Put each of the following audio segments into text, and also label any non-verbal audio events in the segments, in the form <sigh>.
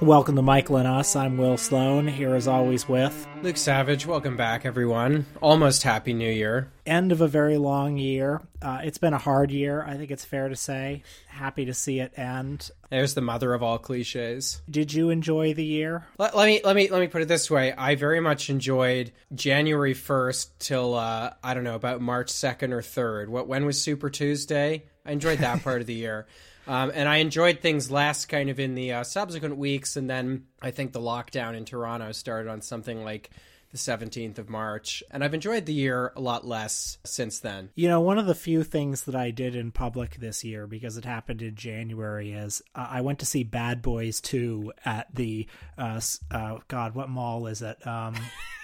Welcome to Michael and Us. I'm Will Sloan, here as always with Luke Savage. Welcome back, everyone. Almost Happy New Year. End of a very long year. Uh, it's been a hard year, I think it's fair to say. Happy to see it end. There's the mother of all cliches. Did you enjoy the year? Let, let me let me let me put it this way. I very much enjoyed January 1st till uh, I don't know about March 2nd or 3rd. What when was Super Tuesday? I enjoyed that part of the year. <laughs> Um, and I enjoyed things last kind of in the uh, subsequent weeks. And then I think the lockdown in Toronto started on something like the 17th of March. And I've enjoyed the year a lot less since then. You know, one of the few things that I did in public this year, because it happened in January, is uh, I went to see Bad Boys 2 at the, uh, uh, God, what mall is it? Um,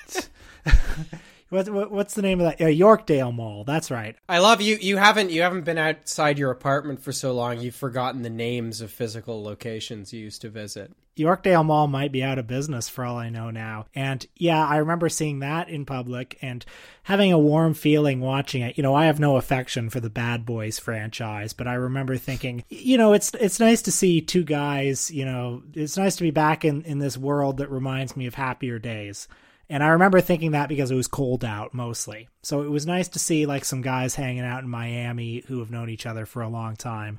<laughs> <laughs> What, what, what's the name of that? Uh, Yorkdale Mall. That's right. I love you. You haven't you haven't been outside your apartment for so long. You've forgotten the names of physical locations you used to visit. Yorkdale Mall might be out of business for all I know now. And yeah, I remember seeing that in public and having a warm feeling watching it. You know, I have no affection for the Bad Boys franchise, but I remember thinking, you know, it's it's nice to see two guys, you know, it's nice to be back in in this world that reminds me of happier days. And I remember thinking that because it was cold out mostly. So it was nice to see like some guys hanging out in Miami who have known each other for a long time.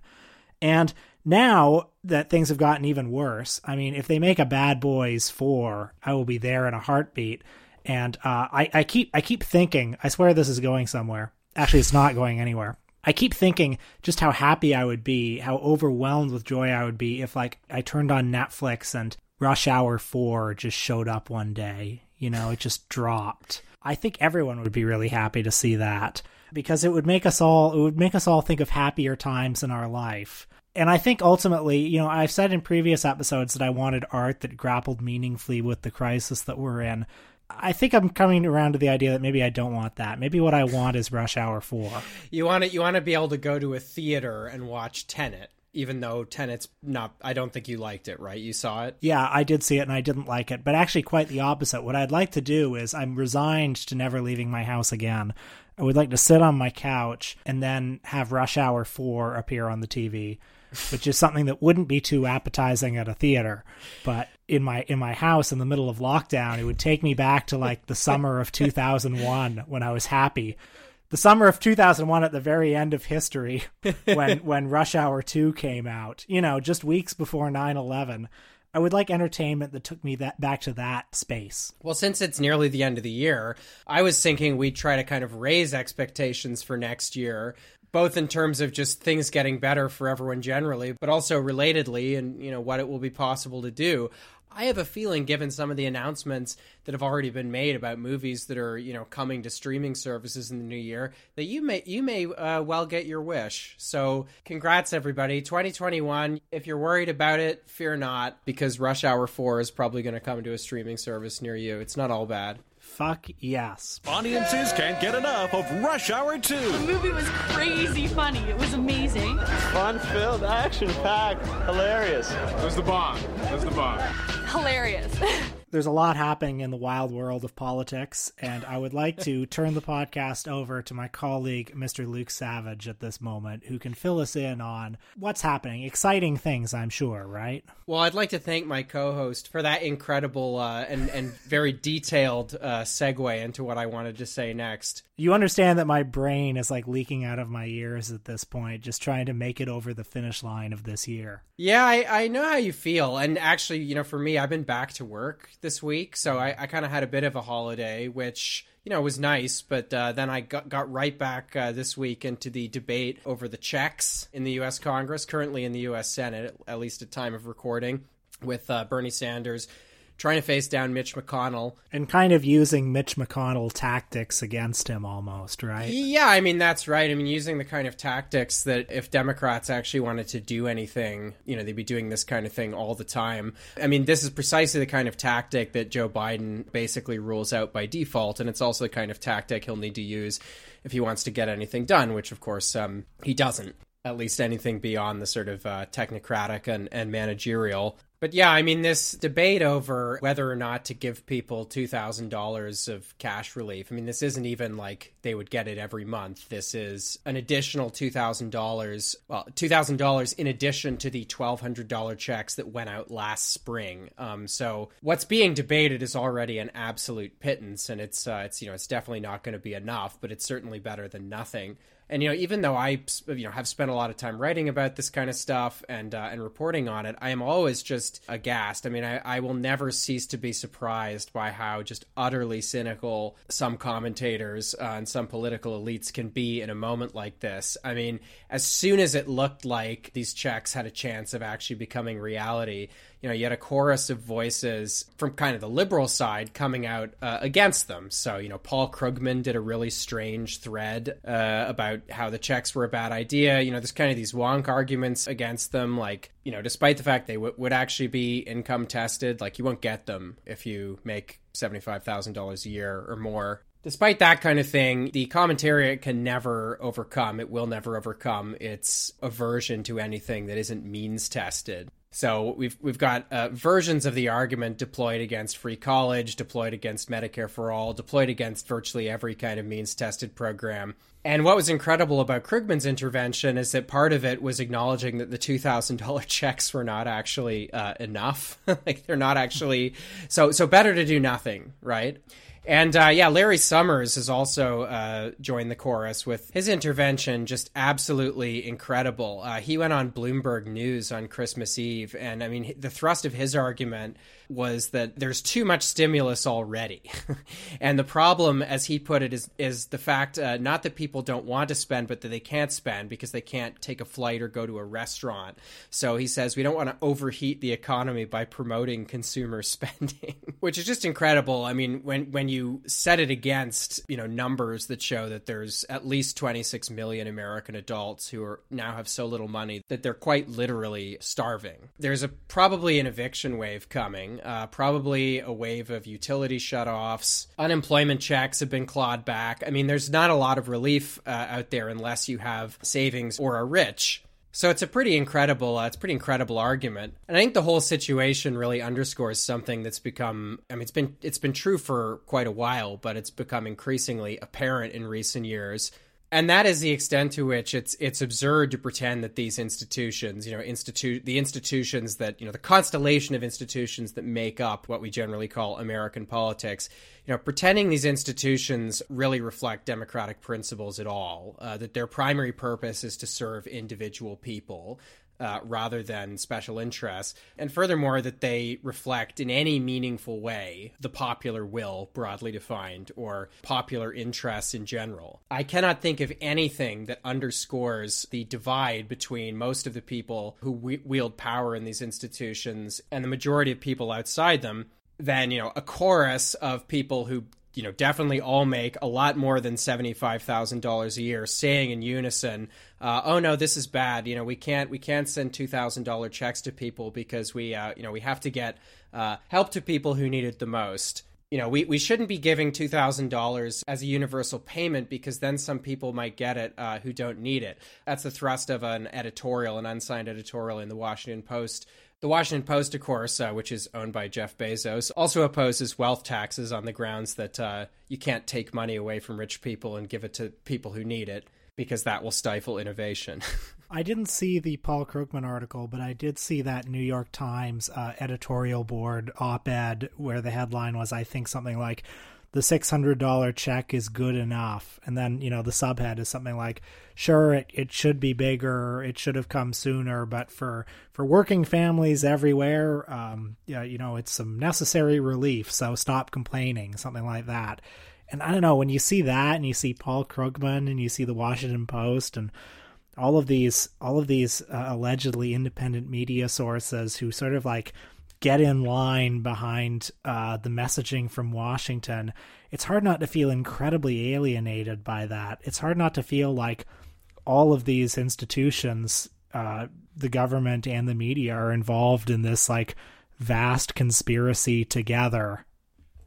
And now that things have gotten even worse, I mean, if they make a Bad Boys 4, I will be there in a heartbeat. And uh, I, I keep I keep thinking, I swear this is going somewhere. Actually, it's not going anywhere. I keep thinking just how happy I would be, how overwhelmed with joy I would be if like I turned on Netflix and Rush Hour 4 just showed up one day you know, it just dropped. I think everyone would be really happy to see that because it would make us all it would make us all think of happier times in our life. And I think ultimately, you know, I've said in previous episodes that I wanted art that grappled meaningfully with the crisis that we're in. I think I'm coming around to the idea that maybe I don't want that. Maybe what I want is Rush Hour 4. You want to you want to be able to go to a theater and watch Tenet even though Tenet's not, I don't think you liked it, right? You saw it? Yeah, I did see it and I didn't like it, but actually, quite the opposite. What I'd like to do is I'm resigned to never leaving my house again. I would like to sit on my couch and then have Rush Hour 4 appear on the TV. which is something that wouldn't be too appetizing at a theater but in my in my house in the middle of lockdown it would take me back to like the summer of 2001 when i was happy the summer of 2001 at the very end of history <laughs> when when Rush Hour 2 came out, you know, just weeks before 9/11. I would like entertainment that took me that back to that space. Well, since it's nearly the end of the year, I was thinking we'd try to kind of raise expectations for next year, both in terms of just things getting better for everyone generally, but also relatedly and you know what it will be possible to do. I have a feeling, given some of the announcements that have already been made about movies that are, you know, coming to streaming services in the new year, that you may you may uh, well get your wish. So, congrats, everybody! 2021. If you're worried about it, fear not, because Rush Hour 4 is probably going to come to a streaming service near you. It's not all bad. Fuck yes. Audiences can't get enough of Rush Hour 2. The movie was crazy funny. It was amazing. Fun filled, action packed, hilarious. It was the bomb. It was the bomb. Hilarious. <laughs> there's a lot happening in the wild world of politics, and I would like to <laughs> turn the podcast over to my colleague, Mr. Luke Savage, at this moment, who can fill us in on what's happening. Exciting things, I'm sure, right? Well, I'd like to thank my co-host for that incredible uh, and and very detailed uh, segue into what I wanted to say next. You understand that my brain is like leaking out of my ears at this point, just trying to make it over the finish line of this year. Yeah, I, I know how you feel, and actually, you know, for me, I've been back to work this week, so I, I kind of had a bit of a holiday, which you know was nice. But uh, then I got got right back uh, this week into the debate over the checks in the U.S. Congress, currently in the U.S. Senate, at least at time of recording, with uh, Bernie Sanders trying to face down Mitch McConnell and kind of using Mitch McConnell tactics against him almost, right? Yeah, I mean that's right. I mean using the kind of tactics that if Democrats actually wanted to do anything, you know, they'd be doing this kind of thing all the time. I mean, this is precisely the kind of tactic that Joe Biden basically rules out by default and it's also the kind of tactic he'll need to use if he wants to get anything done, which of course um, he doesn't at least anything beyond the sort of uh, technocratic and, and managerial. But yeah, I mean, this debate over whether or not to give people $2,000 of cash relief, I mean, this isn't even like they would get it every month. This is an additional $2,000, well, $2,000 in addition to the $1,200 checks that went out last spring. Um, so what's being debated is already an absolute pittance, and it's, uh, it's you know, it's definitely not going to be enough, but it's certainly better than nothing. And you know, even though I you know have spent a lot of time writing about this kind of stuff and uh, and reporting on it, I am always just aghast. I mean, I, I will never cease to be surprised by how just utterly cynical some commentators uh, and some political elites can be in a moment like this. I mean, as soon as it looked like these checks had a chance of actually becoming reality, you know, you had a chorus of voices from kind of the liberal side coming out uh, against them. So, you know, Paul Krugman did a really strange thread uh, about how the checks were a bad idea. You know, there's kind of these wonk arguments against them, like, you know, despite the fact they w- would actually be income tested, like, you won't get them if you make $75,000 a year or more. Despite that kind of thing, the commentariat can never overcome, it will never overcome its aversion to anything that isn't means tested. So we've we've got uh, versions of the argument deployed against free college, deployed against Medicare for all, deployed against virtually every kind of means tested program. And what was incredible about Krugman's intervention is that part of it was acknowledging that the two thousand dollar <laughs> checks were not actually uh, enough. <laughs> like they're not actually so so better to do nothing, right? And uh, yeah, Larry Summers has also uh, joined the chorus with his intervention, just absolutely incredible. Uh, he went on Bloomberg News on Christmas Eve, and I mean, the thrust of his argument was that there's too much stimulus already. <laughs> and the problem, as he put it, is is the fact uh, not that people don't want to spend, but that they can't spend because they can't take a flight or go to a restaurant. So he says we don't want to overheat the economy by promoting consumer <laughs> spending, which is just incredible. I mean, when when you set it against you know numbers that show that there's at least 26 million American adults who are now have so little money that they're quite literally starving. There's a probably an eviction wave coming uh, probably a wave of utility shutoffs. Unemployment checks have been clawed back. I mean, there's not a lot of relief uh, out there unless you have savings or are rich. So it's a pretty incredible, uh, it's pretty incredible argument, and I think the whole situation really underscores something that's become. I mean, it's been it's been true for quite a while, but it's become increasingly apparent in recent years and that is the extent to which it's it's absurd to pretend that these institutions, you know, institute the institutions that you know the constellation of institutions that make up what we generally call American politics, you know, pretending these institutions really reflect democratic principles at all, uh, that their primary purpose is to serve individual people, uh, rather than special interests. And furthermore, that they reflect in any meaningful way the popular will, broadly defined, or popular interests in general. I cannot think of anything that underscores the divide between most of the people who wield power in these institutions and the majority of people outside them than, you know, a chorus of people who you know definitely all make a lot more than $75,000 a year saying in unison. Uh, oh no this is bad. You know we can't we can't send $2,000 checks to people because we uh, you know we have to get uh, help to people who need it the most you know, we, we shouldn't be giving $2,000 as a universal payment because then some people might get it uh, who don't need it. That's the thrust of an editorial, an unsigned editorial in the Washington Post the Washington Post, of course, uh, which is owned by Jeff Bezos, also opposes wealth taxes on the grounds that uh, you can't take money away from rich people and give it to people who need it because that will stifle innovation. <laughs> I didn't see the Paul Krugman article, but I did see that New York Times uh, editorial board op ed where the headline was, I think, something like, the $600 check is good enough. And then, you know, the subhead is something like, sure, it, it should be bigger, it should have come sooner, but for, for working families everywhere, um, yeah, you know, it's some necessary relief. So stop complaining, something like that. And I don't know, when you see that and you see Paul Krugman and you see the Washington Post and all of these, all of these uh, allegedly independent media sources who sort of like, get in line behind uh, the messaging from Washington, it's hard not to feel incredibly alienated by that. It's hard not to feel like all of these institutions, uh, the government and the media, are involved in this like vast conspiracy together.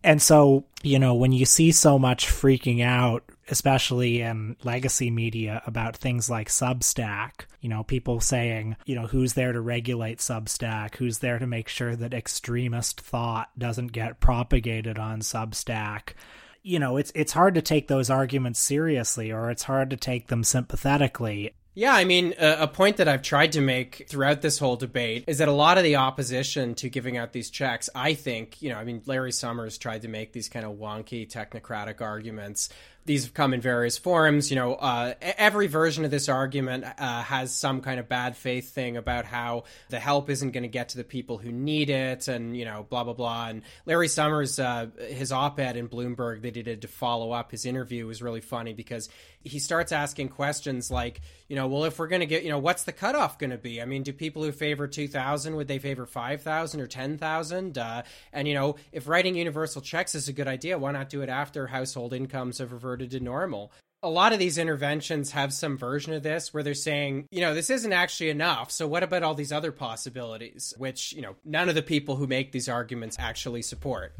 And so, you know, when you see so much freaking out especially in legacy media, about things like Substack. You know, people saying, you know, who's there to regulate Substack? Who's there to make sure that extremist thought doesn't get propagated on Substack? You know, it's it's hard to take those arguments seriously, or it's hard to take them sympathetically. Yeah, I mean, a, point that I've tried to make throughout this whole debate is that a lot of the opposition to giving out these checks, I think, you know, I mean, Larry Summers tried to make these kind of wonky technocratic arguments these have come in various forms. You know, uh, every version of this argument uh, has some kind of bad faith thing about how the help isn't going to get to the people who need it, and you know, blah blah blah. And Larry Summers, uh, his op-ed in Bloomberg that he did to follow up his interview was really funny because he starts asking questions like, you know, well, if we're going to get, you know, what's the cutoff going to be? I mean, do people who favor 2,000 would they favor 5,000 or 10,000? Uh, and you know, if writing universal checks is a good idea, why not do it after household incomes have reverted to normal? a lot of these interventions have some version of this where they're saying, you know, this isn't actually enough. So what about all these other possibilities, which, you know, none of the people who make these arguments actually support.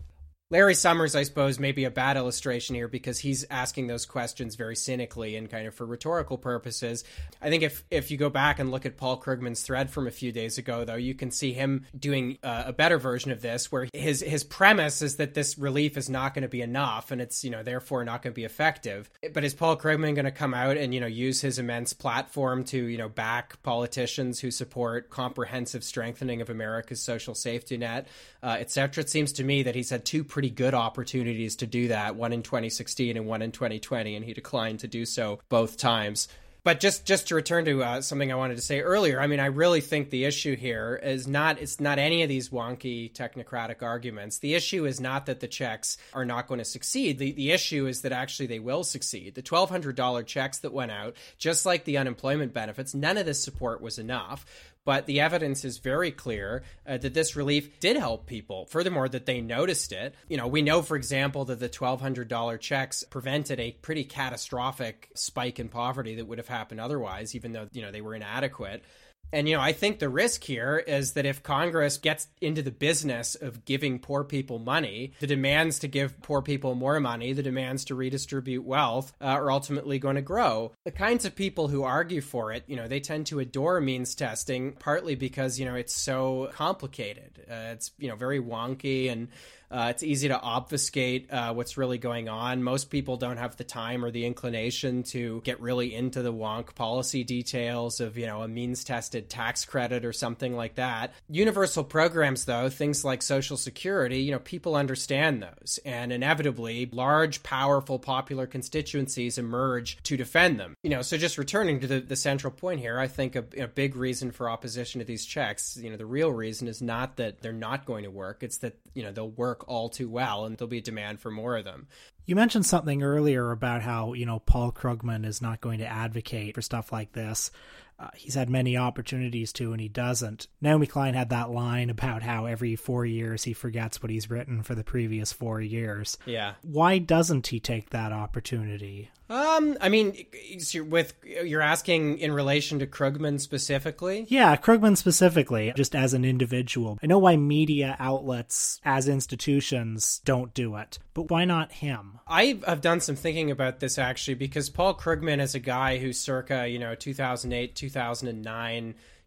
Larry Summers, I suppose, may be a bad illustration here because he's asking those questions very cynically and kind of for rhetorical purposes. I think if if you go back and look at Paul Krugman's thread from a few days ago, though, you can see him doing uh, a better version of this, where his his premise is that this relief is not going to be enough, and it's you know therefore not going to be effective. But is Paul Krugman going to come out and you know use his immense platform to you know back politicians who support comprehensive strengthening of America's social safety net, uh, etc.? It seems to me that he's had two. Pre- pretty good opportunities to do that, one in 2016 and one in 2020, and he declined to do so both times. But just just to return to uh, something I wanted to say earlier, I mean, I really think the issue here is not it's not any of these wonky technocratic arguments. The issue is not that the checks are not going to succeed. The the issue is that actually they will succeed. The twelve hundred dollar checks that went out, just like the unemployment benefits, none of this support was enough but the evidence is very clear uh, that this relief did help people. Furthermore, that they noticed it. You know, we know, for example, that the $1,200 checks prevented a pretty catastrophic spike in poverty that would have happened otherwise, even though, you know, they were inadequate. And, you know, I think the risk here is that if Congress gets into the business of giving poor people money, the demands to give poor people more money, the demands to redistribute wealth uh, are ultimately going to grow. The kinds of people who argue for it, you know, they tend to adore means testing, partly because, you know, it's so complicated. Uh, it's, you know, very wonky and uh, it's easy to obfuscate uh, what's really going on. Most people don't have the time or the inclination to get really into the wonk policy details of, you know, a means tested tax credit or something like that. Universal programs, though, things like Social Security, you know, people understand those. And inevitably, large, powerful, popular constituencies emerge to defend them. You know, so just returning to the, the central point here, I think a, a big reason for opposition to these checks, you know, the real reason is not that they're not going to work, it's that, you know, they'll work all too well and there'll be a demand for more of them. You mentioned something earlier about how, you know, Paul Krugman is not going to advocate for stuff like this. Uh, he's had many opportunities to, and he doesn't. Naomi Klein had that line about how every four years he forgets what he's written for the previous four years. Yeah. Why doesn't he take that opportunity? Um, I mean, with you're asking in relation to Krugman specifically. Yeah, Krugman specifically, just as an individual. I know why media outlets, as institutions, don't do it, but why not him? I have done some thinking about this actually because Paul Krugman is a guy who, circa you know 2008, 2009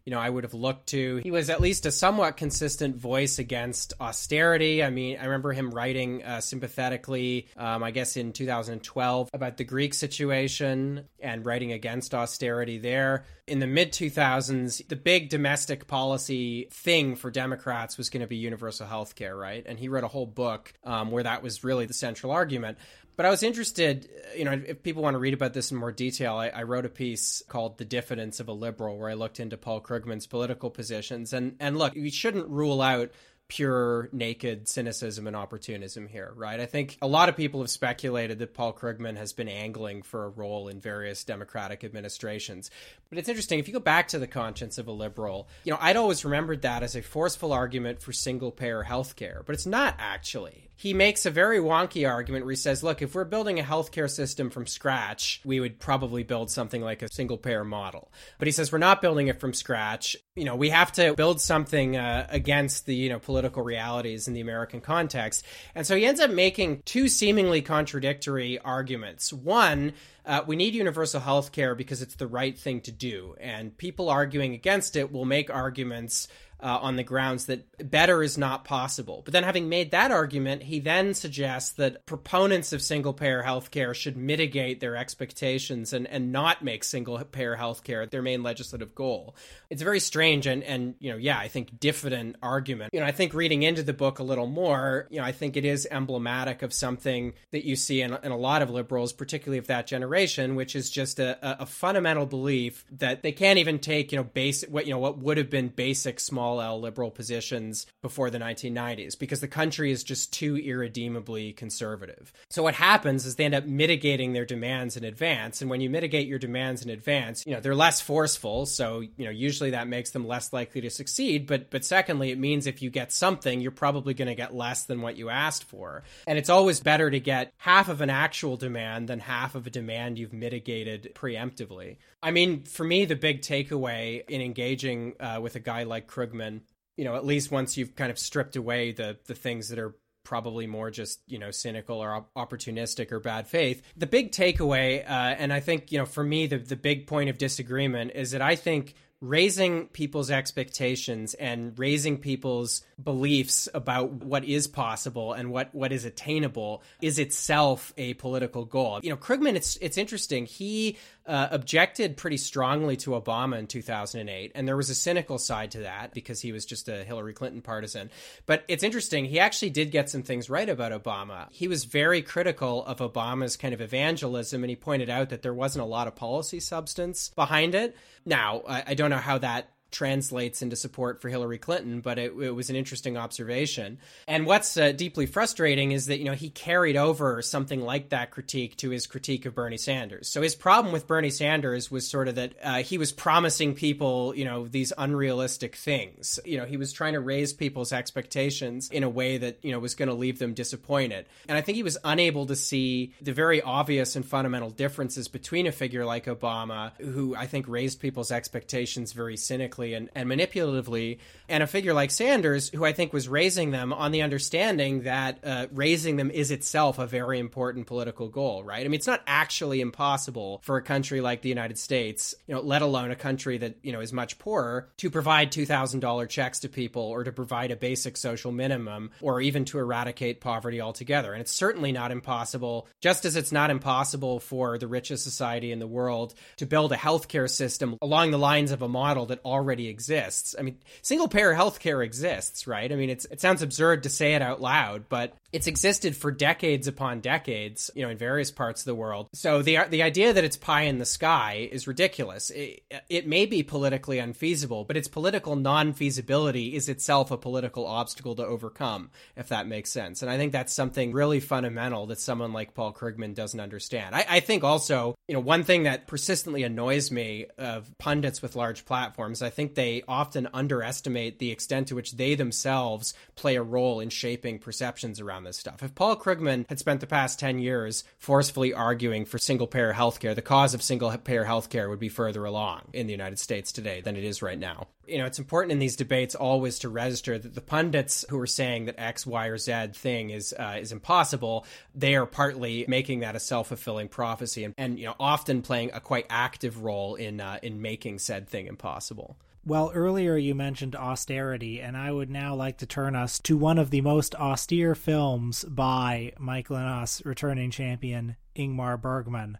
you know, I would have looked to. He was at least a somewhat consistent voice against austerity. I mean, I remember him writing uh, sympathetically, um, I guess in 2012, about the Greek situation and writing against austerity there. In the mid 2000s, the big domestic policy thing for Democrats was going to be universal health care, right? And he wrote a whole book um, where that was really the central argument. But I was interested, uh, you know, if people want to read about this in more detail, I, I, wrote a piece called "The Diffidence of a Liberal," where I looked into Paul Krugman's political positions. And and look, we shouldn't rule out pure naked cynicism and opportunism here, right? I think a lot of people have speculated that Paul Krugman has been angling for a role in various Democratic administrations. But it's interesting, if you go back to the conscience of a liberal, you know, I'd always remembered that as a forceful argument for single payer health care, but it's not actually. he makes a very wonky argument where he says, look, if we're building a healthcare system from scratch, we would probably build something like a single payer model. But he says we're not building it from scratch. You know, we have to build something uh, against the, you know, political realities in the American context. And so he ends up making two seemingly contradictory arguments. One, uh, we need universal health care because it's the right thing to do. And people arguing against it will make arguments uh, on the grounds that better is not possible. But then, having made that argument, he then suggests that proponents of single payer healthcare should mitigate their expectations and, and not make single payer healthcare their main legislative goal. It's a very strange and, and, you know, yeah, I think diffident argument. You know, I think reading into the book a little more, you know, I think it is emblematic of something that you see in, in a lot of liberals, particularly of that generation, which is just a, a fundamental belief that they can't even take, you know, basic, what, you know, what would have been basic small Liberal positions before the 1990s because the country is just too irredeemably conservative. So what happens is they end up mitigating their demands in advance. And when you mitigate your demands in advance, you know, they're less forceful. So, you know, usually that makes them less likely to succeed. But, but secondly, it means if you get something, you're probably going to get less than what you asked for. And it's always better to get half of an actual demand than half of a demand you've mitigated preemptively. I mean, for me, the big takeaway in engaging uh, with a guy like Krugman, you know, at least once you've kind of stripped away the the things that are probably more just you know cynical or opportunistic or bad faith the big takeaway uh, and i think you know for me the, the big point of disagreement is that i think raising people's expectations and raising people's beliefs about what is possible and what, what is attainable is itself a political goal. You know, Krugman, it's it's interesting. He uh, objected pretty strongly to Obama in 2008, and there was a cynical side to that because he was just a Hillary Clinton partisan. But it's interesting. He actually did get some things right about Obama. He was very critical of Obama's kind of evangelism, and he pointed out that there wasn't a lot of policy substance behind it. Now, I, I don't know how that translates into support for Hillary Clinton, but it, it was an interesting observation. And what's uh, deeply frustrating is that, you know, he carried over something like that critique to his critique of Bernie Sanders. So his problem with Bernie Sanders was sort of that uh, he was promising people, you know, these unrealistic things. You know, he was trying to raise people's expectations in a way that, you know, was going to leave them disappointed. And I think he was unable to see the very obvious and fundamental differences between a figure like Obama, who I think raised people's expectations very cynically and, and manipulatively, and a figure like Sanders, who I think was raising them on the understanding that uh, raising them is itself a very important political goal, right? I mean, it's not actually impossible for a country like the United States, you know, let alone a country that, you know, is much poorer, to provide $2,000 checks to people or to provide a basic social minimum or even to eradicate poverty altogether. And it's certainly not impossible, just as it's not impossible for the richest society in the world to build a healthcare system along the lines of a model that already already exists. I mean, single payer healthcare exists, right? I mean, it's it sounds absurd to say it out loud, but it's existed for decades upon decades, you know, in various parts of the world. So the the idea that it's pie in the sky is ridiculous. It, it may be politically unfeasible, but its political non-feasibility is itself a political obstacle to overcome, if that makes sense. And I think that's something really fundamental that someone like Paul Krugman doesn't understand. I, I think also, you know, one thing that persistently annoys me of pundits with large platforms, I think think they often underestimate the extent to which they themselves play a role in shaping perceptions around this stuff. If Paul Krugman had spent the past 10 years forcefully arguing for single payer healthcare, the cause of single payer healthcare would be further along in the United States today than it is right now. You know, it's important in these debates always to register that the pundits who are saying that X, Y, or Z thing is uh, is impossible, they are partly making that a self fulfilling prophecy, and, and you know, often playing a quite active role in uh, in making said thing impossible. Well, earlier you mentioned austerity, and I would now like to turn us to one of the most austere films by Mike us returning champion Ingmar Bergman.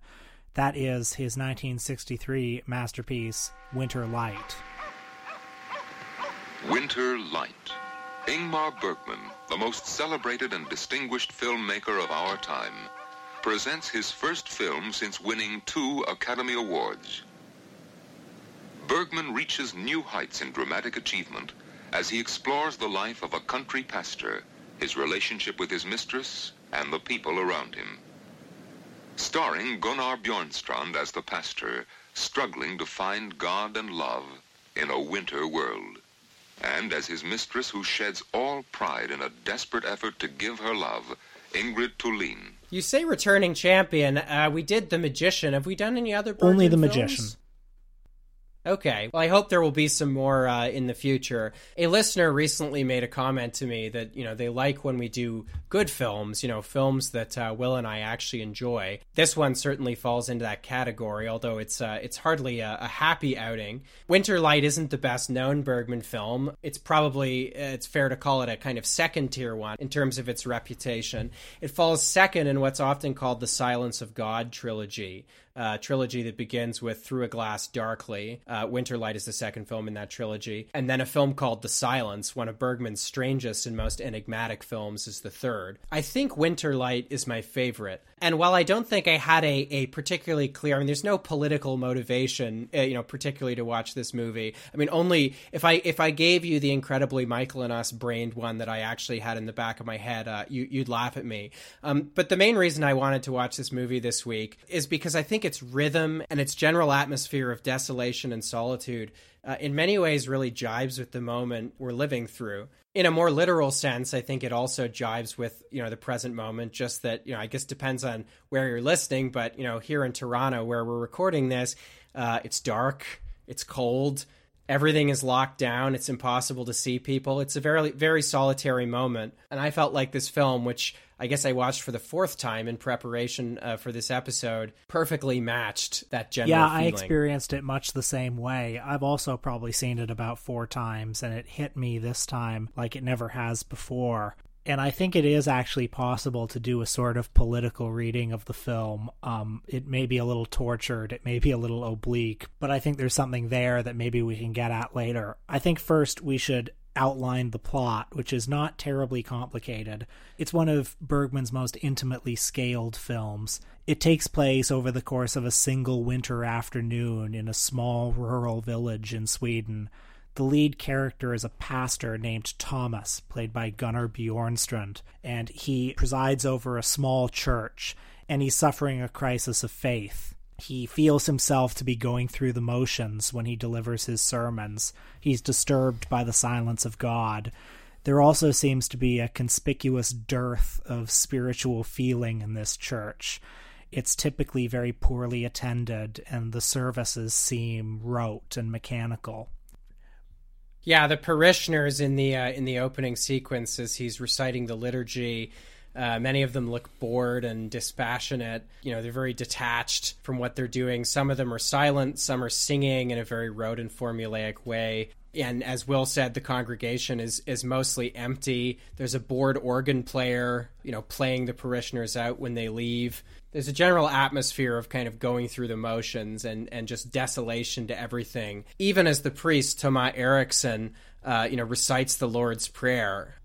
That is his 1963 masterpiece, Winter Light. Winter Light. Ingmar Bergman, the most celebrated and distinguished filmmaker of our time, presents his first film since winning two Academy Awards. Bergman reaches new heights in dramatic achievement as he explores the life of a country pastor, his relationship with his mistress, and the people around him. Starring Gunnar Bjornstrand as the pastor, struggling to find God and love in a winter world. and as his mistress who sheds all pride in a desperate effort to give her love, Ingrid Thulin. You say returning champion. Uh, we did The Magician. Have we done any other Bergman Only The films? Magician. Okay. Well, I hope there will be some more uh, in the future. A listener recently made a comment to me that, you know, they like when we do good films, you know, films that uh, Will and I actually enjoy. This one certainly falls into that category, although it's uh, it's hardly a, a happy outing. Winter Light isn't the best known Bergman film. It's probably, it's fair to call it a kind of second tier one in terms of its reputation. It falls second in what's often called the Silence of God trilogy uh, trilogy that begins with Through a Glass Darkly. Uh, Winter Light is the second film in that trilogy. And then a film called The Silence, one of Bergman's strangest and most enigmatic films, is the third. I think Winter Light is my favorite. And while I don't think I had a, a particularly clear, I mean, there's no political motivation, uh, you know, particularly to watch this movie. I mean, only if I if I gave you the incredibly Michael and us brained one that I actually had in the back of my head, uh, you, you'd laugh at me. Um, but the main reason I wanted to watch this movie this week is because I think its rhythm and its general atmosphere of desolation and solitude uh, in many ways really jibes with the moment we're living through in a more literal sense i think it also jives with you know the present moment just that you know i guess depends on where you're listening but you know here in toronto where we're recording this uh, it's dark it's cold everything is locked down it's impossible to see people. It's a very very solitary moment. And i felt like this film which i guess i watched for the fourth time in preparation uh, for this episode perfectly matched that general yeah, I experienced it much the same way. I've also probably seen it about four times, and it hit me this time like it never has before. And I think it is actually possible to do a sort of political reading of the film. Um, it may be a little tortured, it may be a little oblique, but I think there's something there that maybe we can get at later. I think first we should outline the plot, which is not terribly complicated. It's one of Bergman's most intimately scaled films. It takes place over the course of a single winter afternoon in a small rural village in Sweden. The lead character is a pastor named Thomas, played by Gunnar Bjornstrand, and he presides over a small church, and he's suffering a crisis of faith. He feels himself to be going through the motions when he delivers his sermons. He's disturbed by the silence of God. There also seems to be a conspicuous dearth of spiritual feeling in this church. It's typically very poorly attended, and the services seem rote and mechanical. Yeah, the parishioners in the uh, in the opening sequence as he's reciting the liturgy, uh, many of them look bored and dispassionate. You know, they're very detached from what they're doing. Some of them are silent, some are singing in a very rote and formulaic way. And as Will said, the congregation is is mostly empty. There's a bored organ player, you know, playing the parishioners out when they leave. There's a general atmosphere of kind of going through the motions and, and just desolation to everything. Even as the priest, Thomas Eriksson, uh, you know, recites the Lord's Prayer.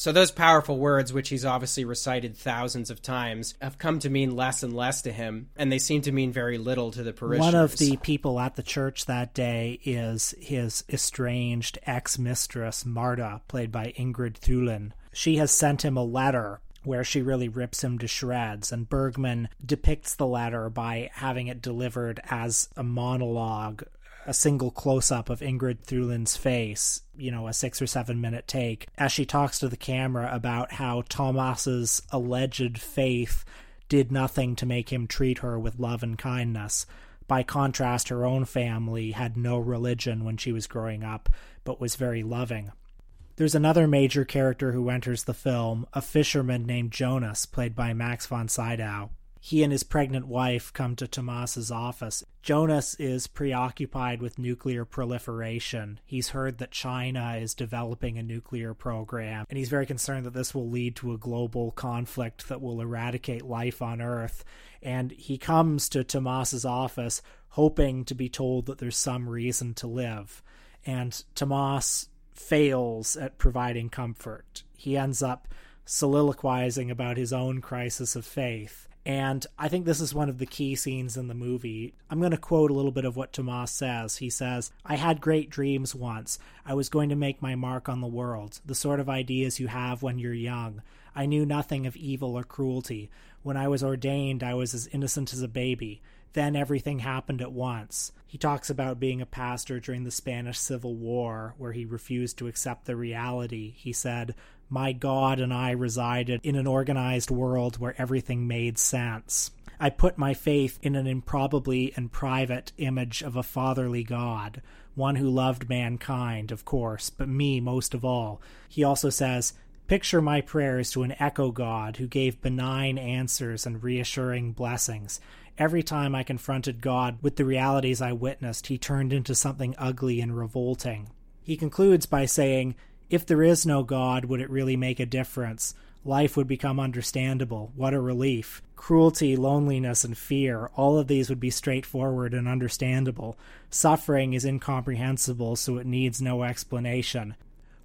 So those powerful words, which he's obviously recited thousands of times, have come to mean less and less to him, and they seem to mean very little to the parishioners. One of the people at the church that day is his estranged ex mistress, Marta, played by Ingrid Thulin. She has sent him a letter where she really rips him to shreds, and Bergman depicts the letter by having it delivered as a monologue a single close up of Ingrid Thulin's face, you know, a six or seven minute take, as she talks to the camera about how Thomas's alleged faith did nothing to make him treat her with love and kindness. By contrast, her own family had no religion when she was growing up, but was very loving. There's another major character who enters the film, a fisherman named Jonas, played by Max von Sydow he and his pregnant wife come to Tomas's office. Jonas is preoccupied with nuclear proliferation. He's heard that China is developing a nuclear program, and he's very concerned that this will lead to a global conflict that will eradicate life on Earth. And he comes to Tomas's office hoping to be told that there's some reason to live. And Tomas fails at providing comfort. He ends up soliloquizing about his own crisis of faith And I think this is one of the key scenes in the movie. I'm going to quote a little bit of what Tomas says. He says, I had great dreams once. I was going to make my mark on the world, the sort of ideas you have when you're young. I knew nothing of evil or cruelty. When I was ordained, I was as innocent as a baby. Then everything happened at once. He talks about being a pastor during the Spanish Civil War, where he refused to accept the reality. He said, My God and I resided in an organized world where everything made sense. I put my faith in an improbably and private image of a fatherly God, one who loved mankind, of course, but me most of all. He also says, Picture my prayers to an echo God who gave benign answers and reassuring blessings. Every time I confronted God with the realities I witnessed, he turned into something ugly and revolting. He concludes by saying, If there is no God, would it really make a difference? Life would become understandable. What a relief. Cruelty, loneliness, and fear, all of these would be straightforward and understandable. Suffering is incomprehensible, so it needs no explanation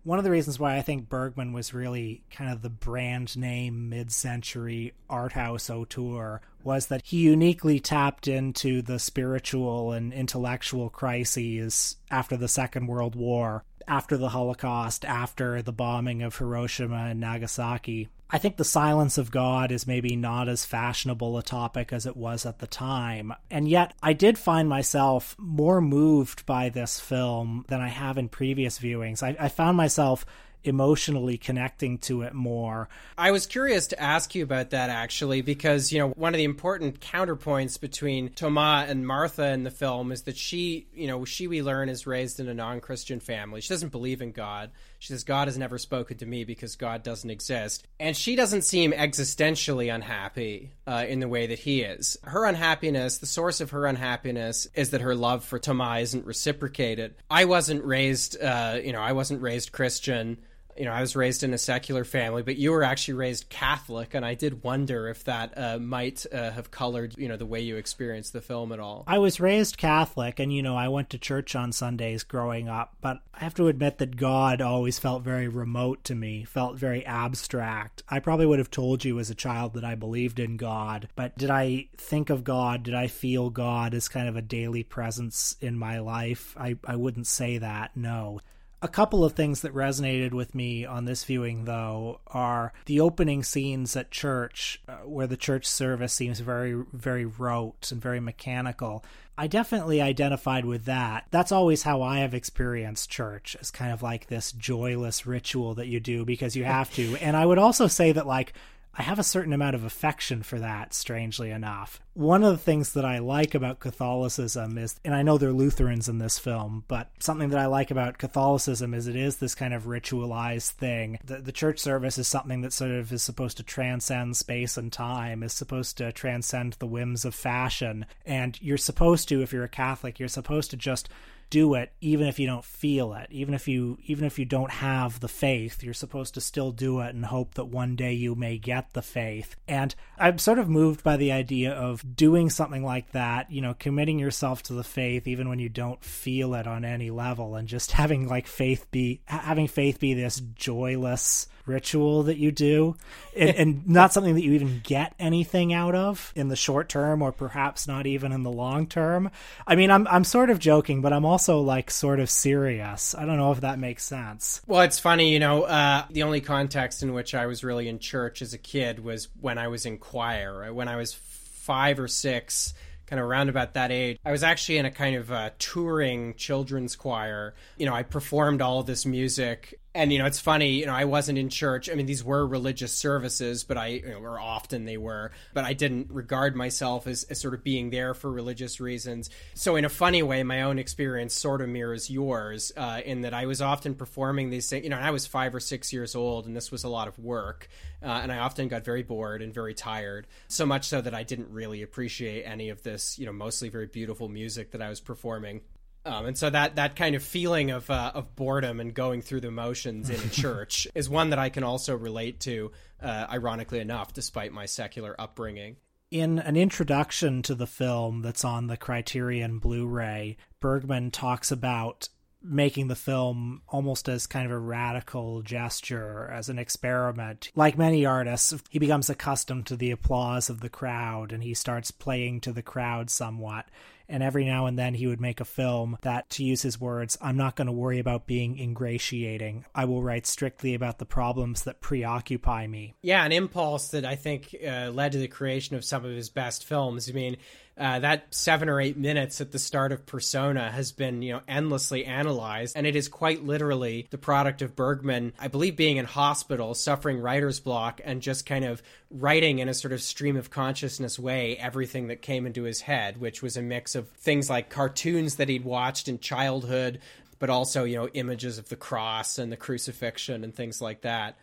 one of the reasons why I think Bergman was really kind of the brand name mid century art house auteur was that he uniquely tapped into the spiritual and intellectual crises after the Second World War, after the Holocaust, after the bombing of Hiroshima and Nagasaki. I think the silence of God is maybe not as fashionable a topic as it was at the time. And yet, I did find myself more moved by this film than I have in previous viewings. I, I found myself emotionally connecting to it more. I was curious to ask you about that actually, because, you know, one of the important counterpoints between Thomas and Martha in the film is that she, you know, she, we learn, is raised in a non Christian family. She doesn't believe in God. She says, God has never spoken to me because God doesn't exist. And she doesn't seem existentially unhappy uh, in the way that he is. Her unhappiness, the source of her unhappiness, is that her love for Thomas isn't reciprocated. I wasn't raised, uh, you know, I wasn't raised Christian you know, I was raised in a secular family, but you were actually raised Catholic, and I did wonder if that uh, might uh, have colored, you know, the way you experienced the film at all. I was raised Catholic, and you know, I went to church on Sundays growing up, but I have to admit that God always felt very remote to me, felt very abstract. I probably would have told you as a child that I believed in God, but did I think of God? Did I feel God as kind of a daily presence in my life? I, I wouldn't say that, no. A couple of things that resonated with me on this viewing, though, are the opening scenes at church, uh, where the church service seems very, very rote and very mechanical. I definitely identified with that. That's always how I have experienced church as kind of like this joyless ritual that you do because you have to. and I would also say that, like, I have a certain amount of affection for that, strangely enough. One of the things that I like about Catholicism is, and I know they're Lutherans in this film, but something that I like about Catholicism is it is this kind of ritualized thing. The, the church service is something that sort of is supposed to transcend space and time, is supposed to transcend the whims of fashion. And you're supposed to, if you're a Catholic, you're supposed to just do it even if you don't feel it. Even if you even if you don't have the faith you're supposed to still do it and hope that one day you may get the faith. And i'm sort of moved by the idea of doing something like that you know committing yourself to the faith even when you don't feel it on any level and just <laughs> having like faith be having faith be this joyless ritual that you do and, and, not something that you even get anything out of in the short term or perhaps not even in the long term. I mean, I'm I'm sort of joking, but I'm also like sort of serious. I don't know if that makes sense. Well, it's funny, you know, uh, the only context in which I was really in church as a kid was when I was in choir. When I was 5 or 6, kind of around about that age. I was actually in a kind of uh, touring children's choir. You know, I performed all this music and you know it's funny you know i wasn't in church. I mean these were religious services but i you know, or often they were but i didn't regard myself as, as, sort of being there for religious reasons. So in a funny way my own experience sort of mirrors yours uh, in that i was often performing these things you know i was five or six years old and this was a lot of work uh, and i often got very bored and very tired so much so that i didn't really appreciate any of this you know mostly very beautiful music that i was performing um, and so that that kind of feeling of uh, of boredom and going through the motions in a <laughs> church is one that I can also relate to, uh, ironically enough, despite my secular upbringing. In an introduction to the film that's on the Criterion Blu-ray, Bergman talks about making the film almost as kind of a radical gesture, as an experiment. Like many artists, he becomes accustomed to the applause of the crowd and he starts playing to the crowd somewhat and every now and then he would make a film that, to use his words, I'm not going to worry about being ingratiating. I will write strictly about the problems that preoccupy me. Yeah, an impulse that I think uh, led to the creation of some of his best films. I mean, uh, that seven or eight minutes at the start of Persona has been, you know, endlessly analyzed, and it is quite literally the product of Bergman, I believe, being in hospital, suffering writer's block, and just kind of writing in a sort of stream of consciousness way everything that came into his head, which was a mix of things like cartoons that he'd watched in childhood, but also, you know, images of the cross and the crucifixion and things like that.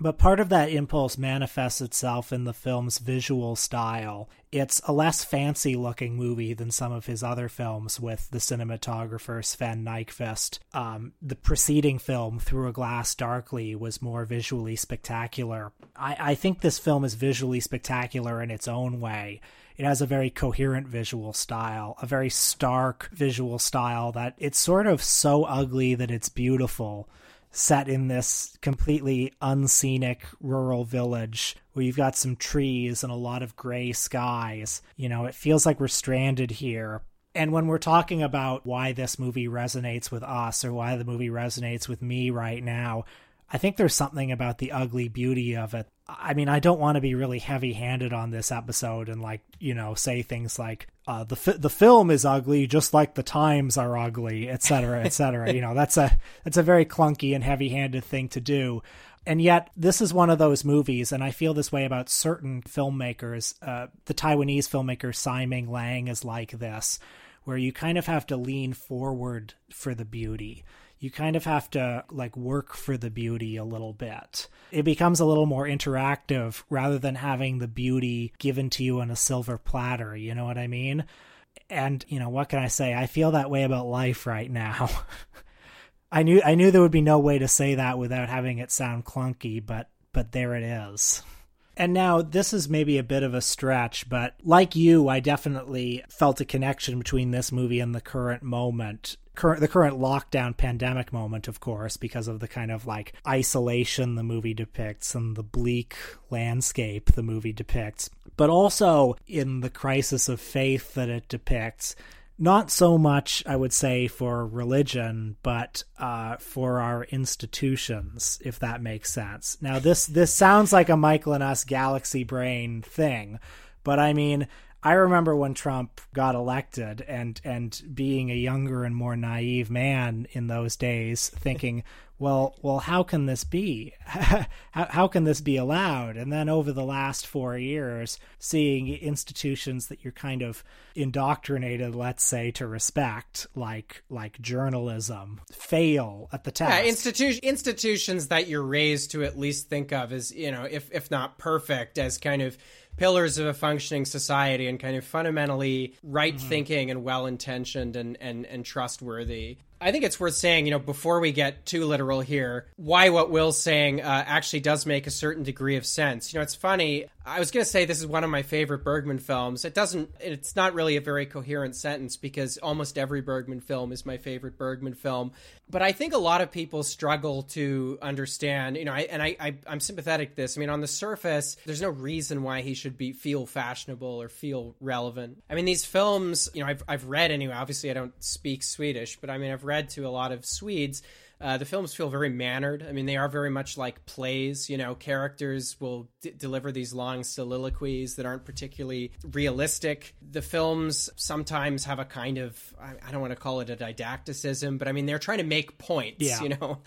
But part of that impulse manifests itself in the film's visual style. It's a less fancy looking movie than some of his other films with the cinematographer Sven Nykvist. Um, the preceding film, Through a Glass Darkly, was more visually spectacular. I, I think this film is visually spectacular in its own way. It has a very coherent visual style, a very stark visual style that it's sort of so ugly that it's beautiful set in this completely unscenic rural village where you've got some trees and a lot of gray skies. You know, it feels like we're stranded here. And when we're talking about why this movie resonates with us or why the movie resonates with me right now, I think there's something about the ugly beauty of it. I mean, I don't want to be really heavy-handed on this episode and like, you know, say things like uh, the fi- the film is ugly just like the times are ugly, etc., etc. you know, that's a that's a very clunky and heavy-handed thing to do. And yet, this is one of those movies, and I feel this way about certain filmmakers. Uh, the Taiwanese filmmaker Tsai Ming Liang is like this, where you kind of have to lean forward for the beauty you kind of have to like work for the beauty a little bit. It becomes a little more interactive rather than having the beauty given to you on a silver platter, you know what I mean? And, you know, what can I say? I feel that way about life right now. <laughs> I knew I knew there would be no way to say that without having it sound clunky, but but there it is. And now this is maybe a bit of a stretch, but like you, I definitely felt a connection between this movie and the current moment current the current lockdown pandemic moment of course because of the kind of like isolation the movie depicts and the bleak landscape the movie depicts. But also in the crisis of faith that it depicts not so much i would say for religion but uh, for our institutions if that makes sense. Now this this sounds like a michael and us galaxy brain thing but i mean I remember when Trump got elected and and being a younger and more naive man in those days thinking, well, well how can this be? <laughs> how, how can this be allowed? And then over the last 4 years seeing institutions that you're kind of indoctrinated, let's say, to respect like like journalism fail at the test. Yeah, institu- institutions that you're raised to at least think of as, you know, if if not perfect as kind of pillars of a functioning society and kind of fundamentally right mm-hmm. thinking and well intentioned and, and, and trustworthy. I think it's worth saying, you know, before we get too literal here, why what Will's saying uh, actually does make a certain degree of sense. You know, it's funny. I was going to say this is one of my favorite Bergman films. It doesn't, it's not really a very coherent sentence because almost every Bergman film is my favorite Bergman film. But I think a lot of people struggle to understand, you know, I, and I, I, I'm sympathetic to this. I mean, on the surface, there's no reason why he should be feel fashionable or feel relevant. I mean, these films, you know, I've, I've read anyway. Obviously, I don't speak Swedish, but I mean, I've read to a lot of Swedes uh, the films feel very mannered. I mean, they are very much like plays. You know, characters will d- deliver these long soliloquies that aren't particularly realistic. The films sometimes have a kind of, I, I don't want to call it a didacticism, but I mean, they're trying to make points, yeah. you know?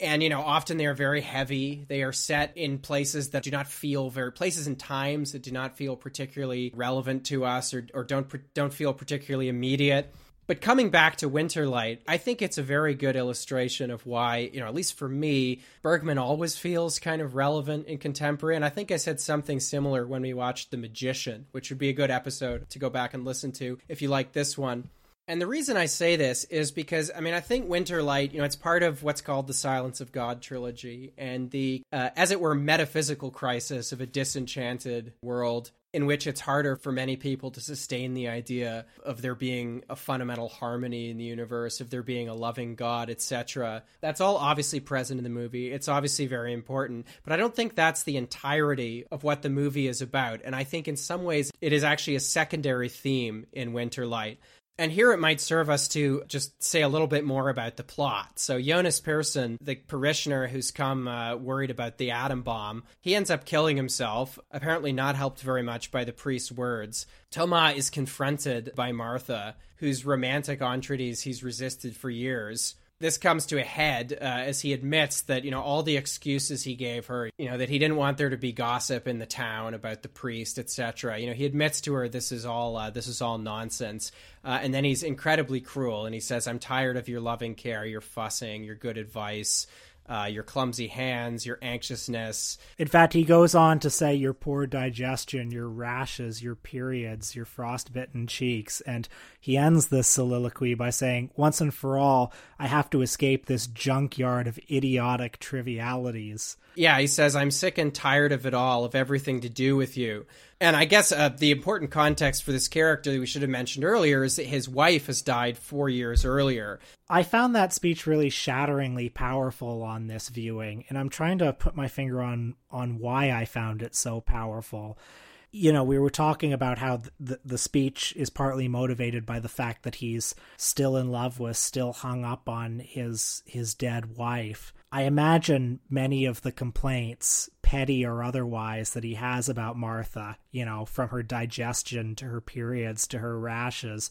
And, you know, often they are very heavy. They are set in places that do not feel very, places and times that do not feel particularly relevant to us or, or don't, don't feel particularly immediate. But coming back to Winterlight, I think it's a very good illustration of why, you know, at least for me, Bergman always feels kind of relevant and contemporary. And I think I said something similar when we watched The Magician, which would be a good episode to go back and listen to if you like this one. And the reason I say this is because, I mean, I think Winterlight, you know, it's part of what's called the Silence of God trilogy and the, uh, as it were, metaphysical crisis of a disenchanted world in which it's harder for many people to sustain the idea of there being a fundamental harmony in the universe, of there being a loving God, etc. That's all obviously present in the movie. It's obviously very important, but I don't think that's the entirety of what the movie is about. And I think in some ways it is actually a secondary theme in Winterlight. And here it might serve us to just say a little bit more about the plot. So Jonas Persson, the parishioner who's come uh, worried about the atom bomb, he ends up killing himself, apparently not helped very much by the priest's words. Thomas is confronted by Martha, whose romantic entreaties he's resisted for years this comes to a head uh, as he admits that you know all the excuses he gave her you know that he didn't want there to be gossip in the town about the priest etc you know he admits to her this is all uh, this is all nonsense. Uh, and then he's incredibly cruel and he says i'm tired of your loving care your fussing your good advice uh, your clumsy hands, your anxiousness. In fact, he goes on to say your poor digestion, your rashes, your periods, your frostbitten cheeks. And he ends this soliloquy by saying, Once and for all, I have to escape this junkyard of idiotic trivialities. Yeah, he says, I'm sick and tired of it all, of everything to do with you. And I guess uh, the important context for this character that we should have mentioned earlier is that his wife has died four years earlier. I found that speech really shatteringly powerful on this viewing, and I'm trying to put my finger on on why I found it so powerful. You know, we were talking about how the the speech is partly motivated by the fact that he's still in love with, still hung up on his his dead wife. I imagine many of the complaints, petty or otherwise, that he has about Martha, you know, from her digestion to her periods to her rashes,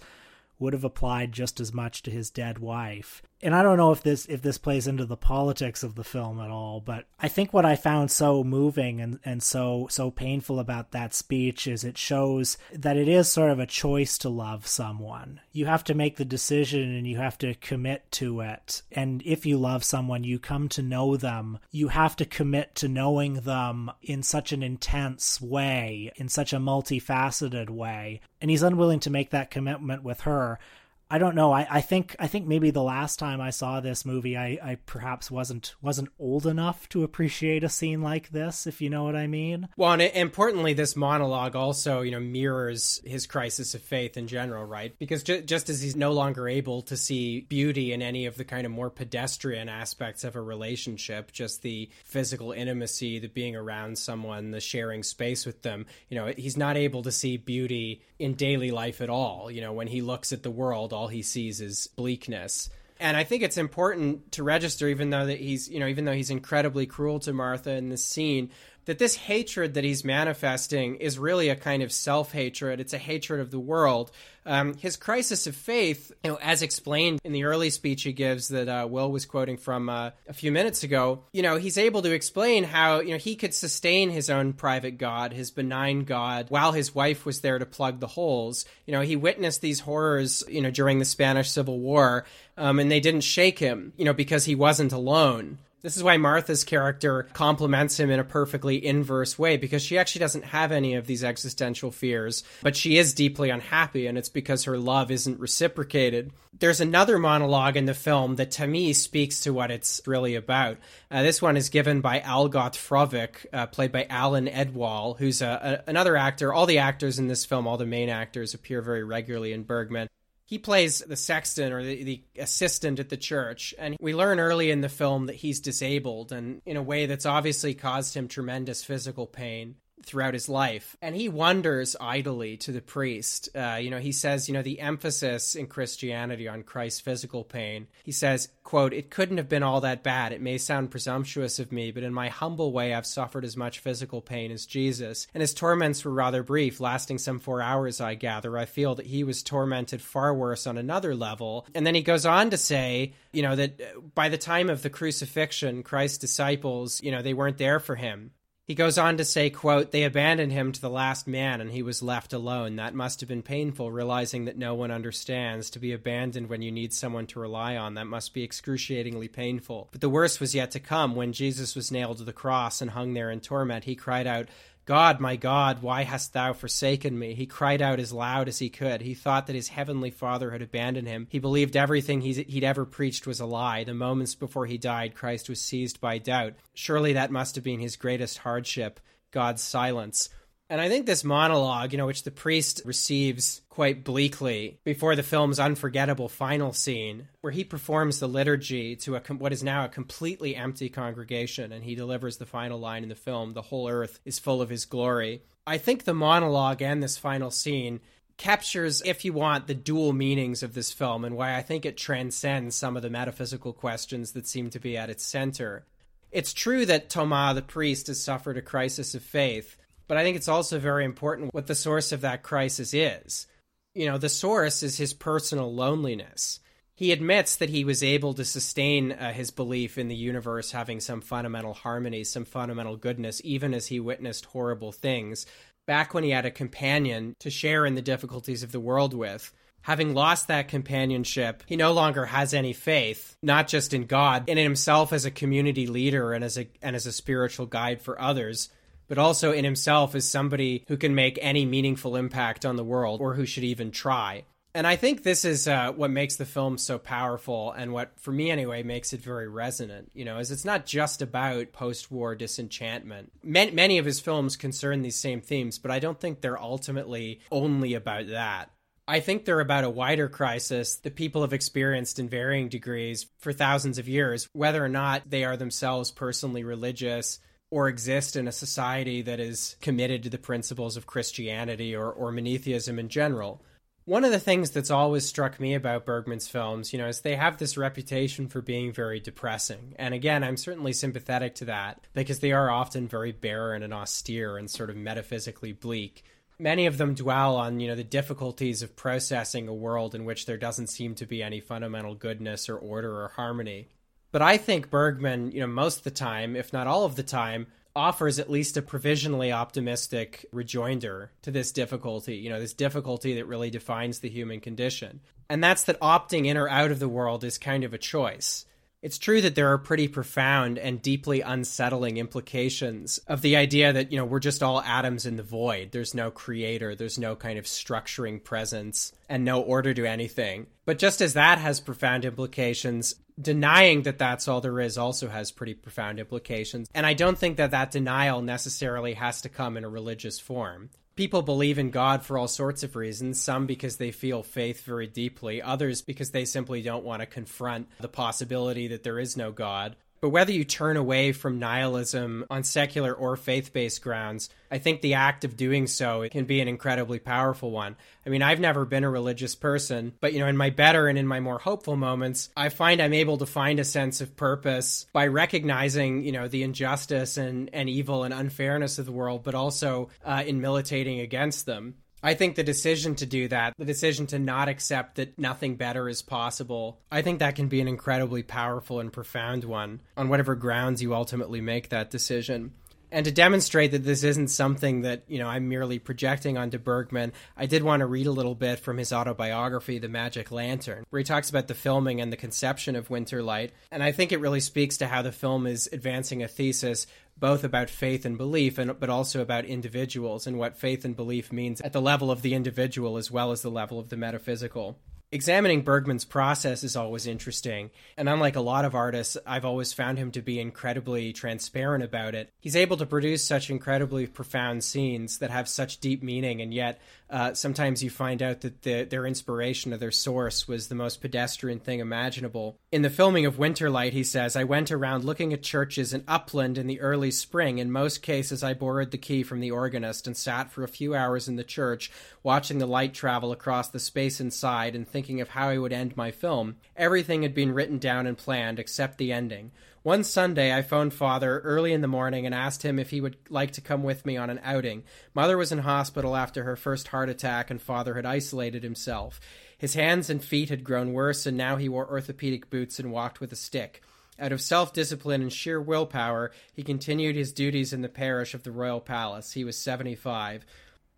would have applied just as much to his dead wife and I don't know if this if this plays into the politics of the film at all, but I think what I found so moving and, and so so painful about that speech is it shows that it is sort of a choice to love someone. You have to make the decision and you have to commit to it. And if you love someone, you come to know them. You have to commit to knowing them in such an intense way, in such a multifaceted way. And he's unwilling to make that commitment with her. I don't know. I, I think I think maybe the last time I saw this movie, I, I perhaps wasn't wasn't old enough to appreciate a scene like this, if you know what I mean. Well, and importantly, this monologue also you know mirrors his crisis of faith in general, right? Because ju- just as he's no longer able to see beauty in any of the kind of more pedestrian aspects of a relationship, just the physical intimacy, the being around someone, the sharing space with them, you know, he's not able to see beauty in daily life at all. You know, when he looks at the world all he sees is bleakness. And I think it's important to register, even though that he's, you know, even though he's incredibly cruel to Martha in this scene, that this hatred that he's manifesting is really a kind of self hatred. It's a hatred of the world. Um, his crisis of faith, you know, as explained in the early speech he gives that uh, Will was quoting from uh, a few minutes ago, you know, he's able to explain how, you know, he could sustain his own private God, his benign God, while his wife was there to plug the holes. You know, he witnessed these horrors, you know, during the Spanish Civil War, um, and they didn't shake him, you know, because he wasn't alone. This is why Martha's character complements him in a perfectly inverse way because she actually doesn't have any of these existential fears, but she is deeply unhappy, and it's because her love isn't reciprocated. There's another monologue in the film that to me speaks to what it's really about. Uh, this one is given by Algot Frøvik, uh, played by Allan Edwall, who's a, a, another actor. All the actors in this film, all the main actors, appear very regularly in Bergman he plays the sexton or the, the, assistant at the church and we learn early in the film that he's disabled and in a way that's obviously caused him tremendous physical pain throughout his life. And he wonders idly to the priest. Uh, you know, he says, you know, the emphasis in Christianity on Christ's physical pain. He says, quote, it couldn't have been all that bad. It may sound presumptuous of me, but in my humble way, I've suffered as much physical pain as Jesus. And his torments were rather brief, lasting some four hours, I gather. I feel that he was tormented far worse on another level. And then he goes on to say, you know, that by the time of the crucifixion, Christ's disciples, you know, they weren't there for him. He goes on to say, quote, They abandoned him to the last man and he was left alone. That must have been painful, realizing that no one understands. To be abandoned when you need someone to rely on, that must be excruciatingly painful. But the worst was yet to come. When Jesus was nailed to the cross and hung there in torment, he cried out, God, my God, why hast thou forsaken me? He cried out as loud as he could. He thought that his heavenly Father had abandoned him. He believed everything he'd ever preached was a lie. The moments before he died, Christ was seized by doubt. Surely that must have been his greatest hardship God's silence. And I think this monologue, you know, which the priest receives quite bleakly before the film's unforgettable final scene, where he performs the liturgy to a, what is now a completely empty congregation and he delivers the final line in the film, The whole earth is full of his glory. I think the monologue and this final scene captures, if you want, the dual meanings of this film and why I think it transcends some of the metaphysical questions that seem to be at its center. It's true that Thomas the priest has suffered a crisis of faith but I think it's also very important what the source of that crisis is. You know, the source is his personal loneliness. He admits that he was able to sustain uh, his belief in the universe having some fundamental harmony, some fundamental goodness, even as he witnessed horrible things. Back when he had a companion to share in the difficulties of the world with, having lost that companionship, he no longer has any faith, not just in God, and in himself as a community leader and as a and as a spiritual guide for others, but also in himself as somebody who can make any meaningful impact on the world or who should even try. And I think this is uh, what makes the film so powerful, and what, for me anyway, makes it very resonant. You know, is it's not just about post-war disenchantment. Many, many of his films concern these same themes, but I don't think they're ultimately only about that. I think they're about a wider crisis that people have experienced in varying degrees for thousands of years, whether or not they are themselves personally religious or exist in a society that is committed to the principles of Christianity or, or monotheism in general. One of the things that's always struck me about Bergman's films, you know, is they have this reputation for being very depressing. And again, I'm certainly sympathetic to that because they are often very barren and austere and sort of metaphysically bleak. Many of them dwell on, you know, the difficulties of processing a world in which there doesn't seem to be any fundamental goodness or order or harmony. But I think Bergman, you know, most of the time, if not all of the time, offers at least a provisionally optimistic rejoinder to this difficulty, you know, this difficulty that really defines the human condition. And that's that opting in or out of the world is kind of a choice. It's true that there are pretty profound and deeply unsettling implications of the idea that, you know, we're just all atoms in the void. There's no creator, there's no kind of structuring presence, and no order to anything. But just as that has profound implications, denying that that's all there is also has pretty profound implications. And I don't think that that denial necessarily has to come in a religious form. People believe in God for all sorts of reasons, some because they feel faith very deeply, others because they simply don't want to confront the possibility that there is no God. But whether you turn away from nihilism on secular or faith based grounds, I think the act of doing so can be an incredibly powerful one. I mean, I've never been a religious person, but you know, in my better and in my more hopeful moments, I find I'm able to find a sense of purpose by recognizing, you know, the injustice and, and evil and unfairness of the world, but also uh, in militating against them. I think the decision to do that, the decision to not accept that nothing better is possible, I think that can be an incredibly powerful and profound one on whatever grounds you ultimately make that decision. And to demonstrate that this isn't something that, you know, I'm merely projecting onto Bergman, I did want to read a little bit from his autobiography, The Magic Lantern, where he talks about the filming and the conception of Winterlight. And I think it really speaks to how the film is advancing a thesis both about faith and belief, and but also about individuals and what faith and belief means at the level of the individual as well as the level of the metaphysical examining Bergman's process is always interesting. And unlike a lot of artists, I've always found him to be incredibly transparent about it. He's able to produce such incredibly profound scenes that have such deep meaning, and yet uh, sometimes you find out that the, their inspiration or their source was the most pedestrian thing imaginable. In the filming of Winterlight, he says, I went around looking at churches in Uppland in the early spring. In most cases, I borrowed the key from the organist and sat for a few hours in the church, watching the light travel across the space inside and thinking of how I would end my film. Everything had been written down and planned except the ending. One Sunday, I phoned father early in the morning and asked him if he would like to come with me on an outing. Mother was in hospital after her first heart attack, and father had isolated himself. His hands and feet had grown worse, and now he wore orthopedic boots and walked with a stick. Out of self discipline and sheer willpower, he continued his duties in the parish of the Royal Palace. He was 75.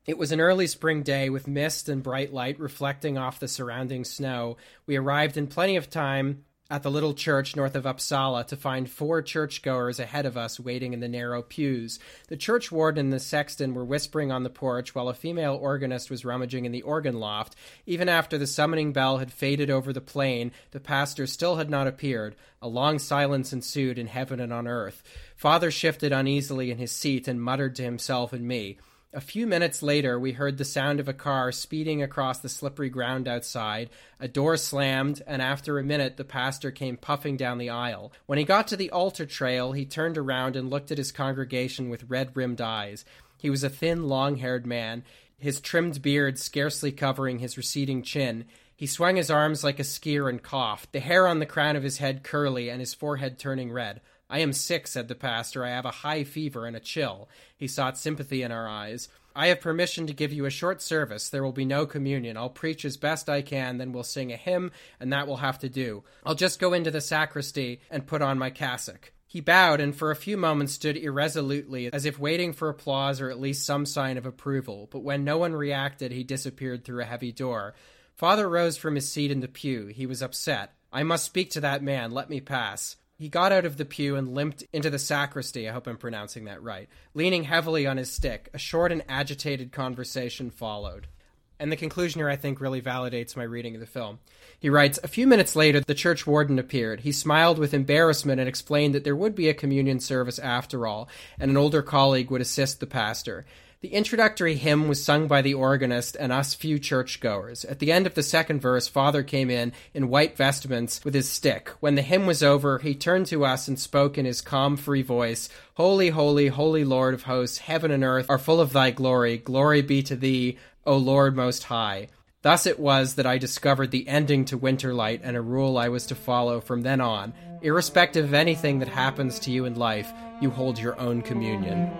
It was an early spring day with mist and bright light reflecting off the surrounding snow. We arrived in plenty of time at the little church north of Uppsala to find four churchgoers ahead of us waiting in the narrow pews. The church warden and the sexton were whispering on the porch while a female organist was rummaging in the organ loft. Even after the summoning bell had faded over the plain, the pastor still had not appeared. A long silence ensued in heaven and on earth. Father shifted uneasily in his seat and muttered to himself and me. A few minutes later, we heard the sound of a car speeding across the slippery ground outside. A door slammed, and after a minute, the pastor came puffing down the aisle. When he got to the altar trail, he turned around and looked at his congregation with red rimmed eyes. He was a thin, long haired man, his trimmed beard scarcely covering his receding chin. He swung his arms like a skier and coughed, the hair on the crown of his head curly and his forehead turning red. I am sick, said the pastor. I have a high fever and a chill. He sought sympathy in our eyes. I have permission to give you a short service. There will be no communion. I'll preach as best I can, then we'll sing a hymn, and that will have to do. I'll just go into the sacristy and put on my cassock. He bowed and for a few moments stood irresolutely, as if waiting for applause or at least some sign of approval, but when no one reacted, he disappeared through a heavy door. Father rose from his seat in the pew. He was upset. I must speak to that man. Let me pass. He got out of the pew and limped into the sacristy. I hope I'm pronouncing that right. Leaning heavily on his stick, a short and agitated conversation followed. And the conclusion here, I think, really validates my reading of the film. He writes A few minutes later, the church warden appeared. He smiled with embarrassment and explained that there would be a communion service after all, and an older colleague would assist the pastor. The introductory hymn was sung by the organist and us few churchgoers. At the end of the second verse, Father came in in white vestments with his stick. When the hymn was over, he turned to us and spoke in his calm, free voice Holy, holy, holy Lord of hosts, heaven and earth are full of thy glory. Glory be to thee, O Lord Most High. Thus it was that I discovered the ending to Winterlight and a rule I was to follow from then on. Irrespective of anything that happens to you in life, you hold your own communion.